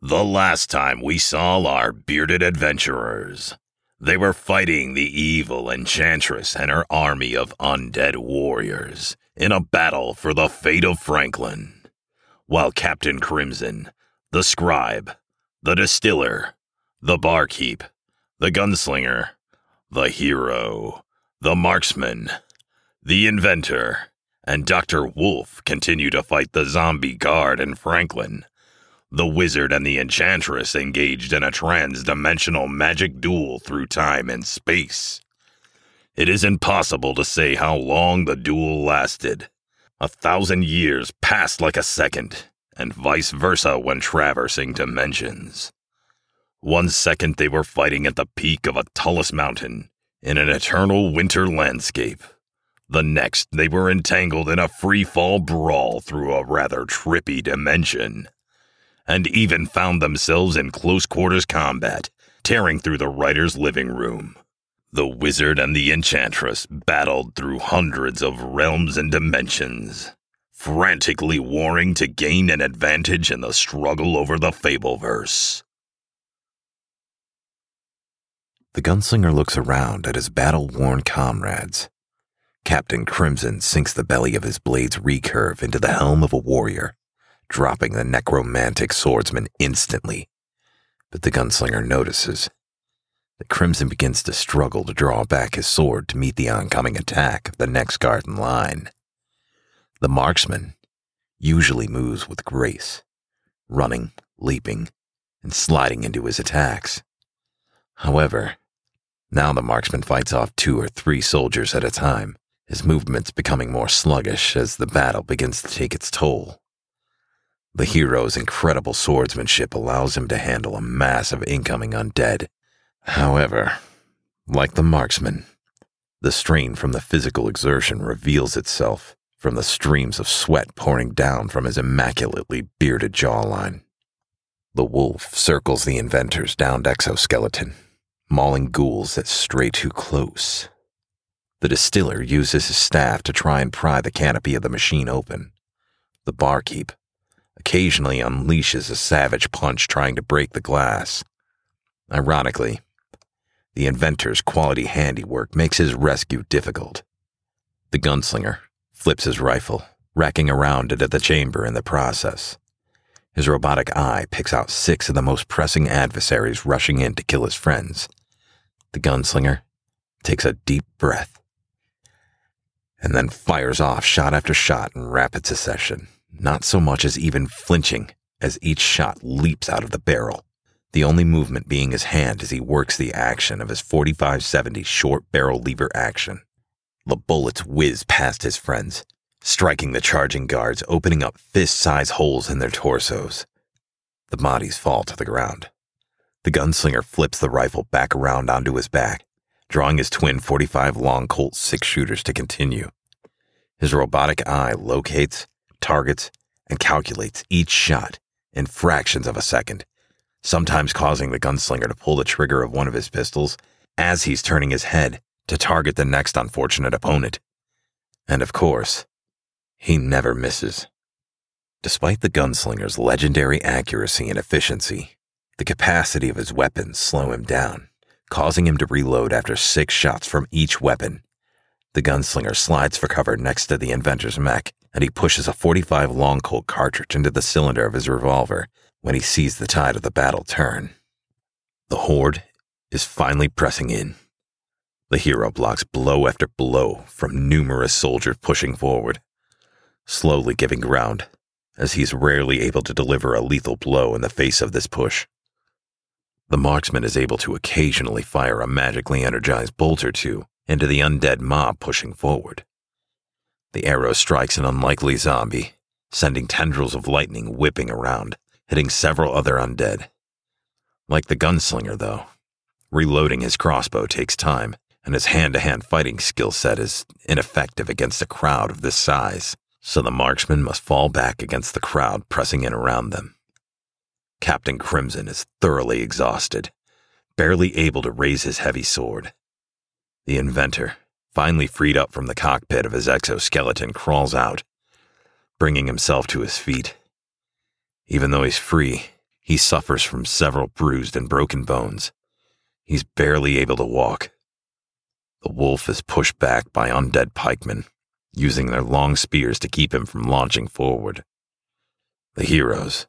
The last time we saw our bearded adventurers, they were fighting the evil enchantress and her army of undead warriors in a battle for the fate of Franklin, while Captain Crimson, the scribe, the distiller, the barkeep, the gunslinger, the hero, the marksman, the inventor, and Dr. Wolf continue to fight the zombie guard in Franklin. The wizard and the enchantress engaged in a trans dimensional magic duel through time and space. It is impossible to say how long the duel lasted. A thousand years passed like a second, and vice versa when traversing dimensions. One second they were fighting at the peak of a tallest mountain in an eternal winter landscape. The next, they were entangled in a free fall brawl through a rather trippy dimension, and even found themselves in close quarters combat, tearing through the writer's living room. The wizard and the enchantress battled through hundreds of realms and dimensions, frantically warring to gain an advantage in the struggle over the Fableverse. The gunslinger looks around at his battle worn comrades. Captain Crimson sinks the belly of his blade's recurve into the helm of a warrior, dropping the necromantic swordsman instantly. But the gunslinger notices. The Crimson begins to struggle to draw back his sword to meet the oncoming attack of the next guard in line. The marksman usually moves with grace, running, leaping, and sliding into his attacks. However, now the marksman fights off two or three soldiers at a time, his movements becoming more sluggish as the battle begins to take its toll. The hero's incredible swordsmanship allows him to handle a mass of incoming undead However, like the marksman, the strain from the physical exertion reveals itself from the streams of sweat pouring down from his immaculately bearded jawline. The wolf circles the inventor's downed exoskeleton, mauling ghouls that stray too close. The distiller uses his staff to try and pry the canopy of the machine open. The barkeep occasionally unleashes a savage punch trying to break the glass. Ironically, the inventor's quality handiwork makes his rescue difficult. The gunslinger flips his rifle, racking around it at the chamber in the process. His robotic eye picks out six of the most pressing adversaries rushing in to kill his friends. The gunslinger takes a deep breath and then fires off shot after shot in rapid succession, not so much as even flinching as each shot leaps out of the barrel the only movement being his hand as he works the action of his 4570 short barrel lever action. The bullets whiz past his friends, striking the charging guards, opening up fist size holes in their torsos. The bodies fall to the ground. The gunslinger flips the rifle back around onto his back, drawing his twin 45 long Colt six shooters to continue. His robotic eye locates, targets, and calculates each shot in fractions of a second sometimes causing the gunslinger to pull the trigger of one of his pistols as he's turning his head to target the next unfortunate opponent. And of course, he never misses. Despite the gunslinger's legendary accuracy and efficiency, the capacity of his weapons slow him down, causing him to reload after six shots from each weapon. The gunslinger slides for cover next to the inventor's mech, and he pushes a 45 long Colt cartridge into the cylinder of his revolver when he sees the tide of the battle turn. The horde is finally pressing in. The hero blocks blow after blow from numerous soldiers pushing forward, slowly giving ground, as he's rarely able to deliver a lethal blow in the face of this push. The marksman is able to occasionally fire a magically energized bolt or two into the undead mob pushing forward. The arrow strikes an unlikely zombie, sending tendrils of lightning whipping around hitting several other undead. Like the gunslinger, though, reloading his crossbow takes time, and his hand to hand fighting skill set is ineffective against a crowd of this size, so the marksman must fall back against the crowd pressing in around them. Captain Crimson is thoroughly exhausted, barely able to raise his heavy sword. The inventor, finally freed up from the cockpit of his exoskeleton, crawls out, bringing himself to his feet even though he's free, He suffers from several bruised and broken bones. He's barely able to walk. The wolf is pushed back by undead pikemen, using their long spears to keep him from launching forward. The heroes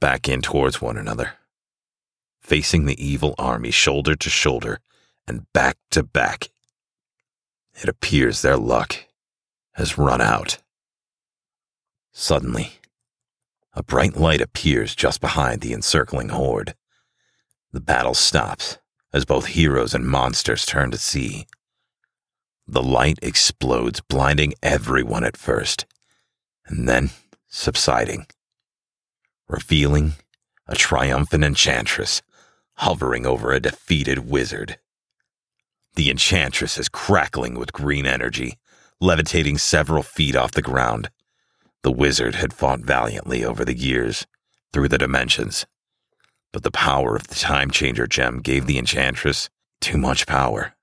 back in towards one another, facing the evil army shoulder to shoulder and back to back. It appears their luck has run out. Suddenly, a bright light appears just behind the encircling horde. The battle stops as both heroes and monsters turn to see. The light explodes, blinding everyone at first, and then subsiding, revealing a triumphant enchantress hovering over a defeated wizard. The enchantress is crackling with green energy, levitating several feet off the ground. The wizard had fought valiantly over the years, through the dimensions. But the power of the Time Changer gem gave the enchantress too much power.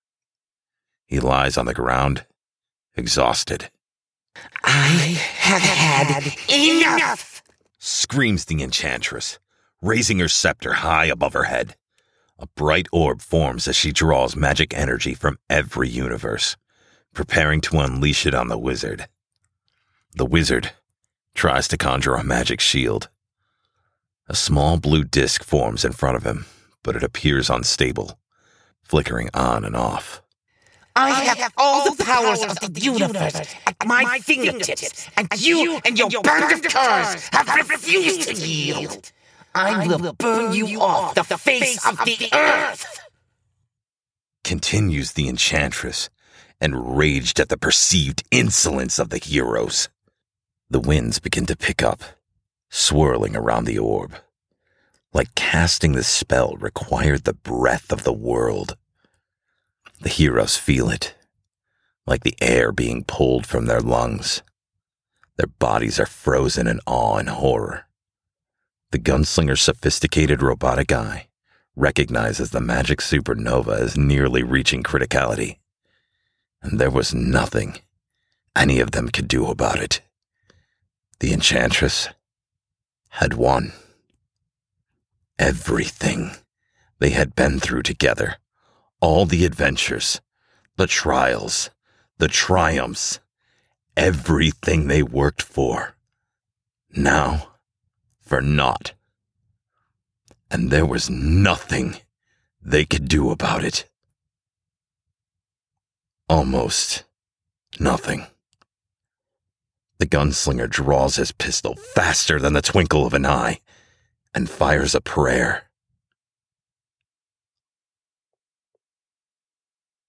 He lies on the ground, exhausted. I have had enough! Screams the enchantress, raising her scepter high above her head. A bright orb forms as she draws magic energy from every universe, preparing to unleash it on the wizard. The wizard tries to conjure a magic shield. A small blue disc forms in front of him, but it appears unstable, flickering on and off. I have all the powers of the universe at my fingertips, and you and your band of curs have refused to yield. I will burn you off the face of the earth. Continues the enchantress, enraged at the perceived insolence of the heroes. The winds begin to pick up, swirling around the orb. Like casting the spell required the breath of the world. The heroes feel it, like the air being pulled from their lungs. Their bodies are frozen in awe and horror. The gunslinger's sophisticated robotic eye recognizes the magic supernova as nearly reaching criticality. And there was nothing any of them could do about it. The enchantress had won. Everything they had been through together, all the adventures, the trials, the triumphs, everything they worked for. Now, for naught. And there was nothing they could do about it. Almost nothing. The gunslinger draws his pistol faster than the twinkle of an eye and fires a prayer.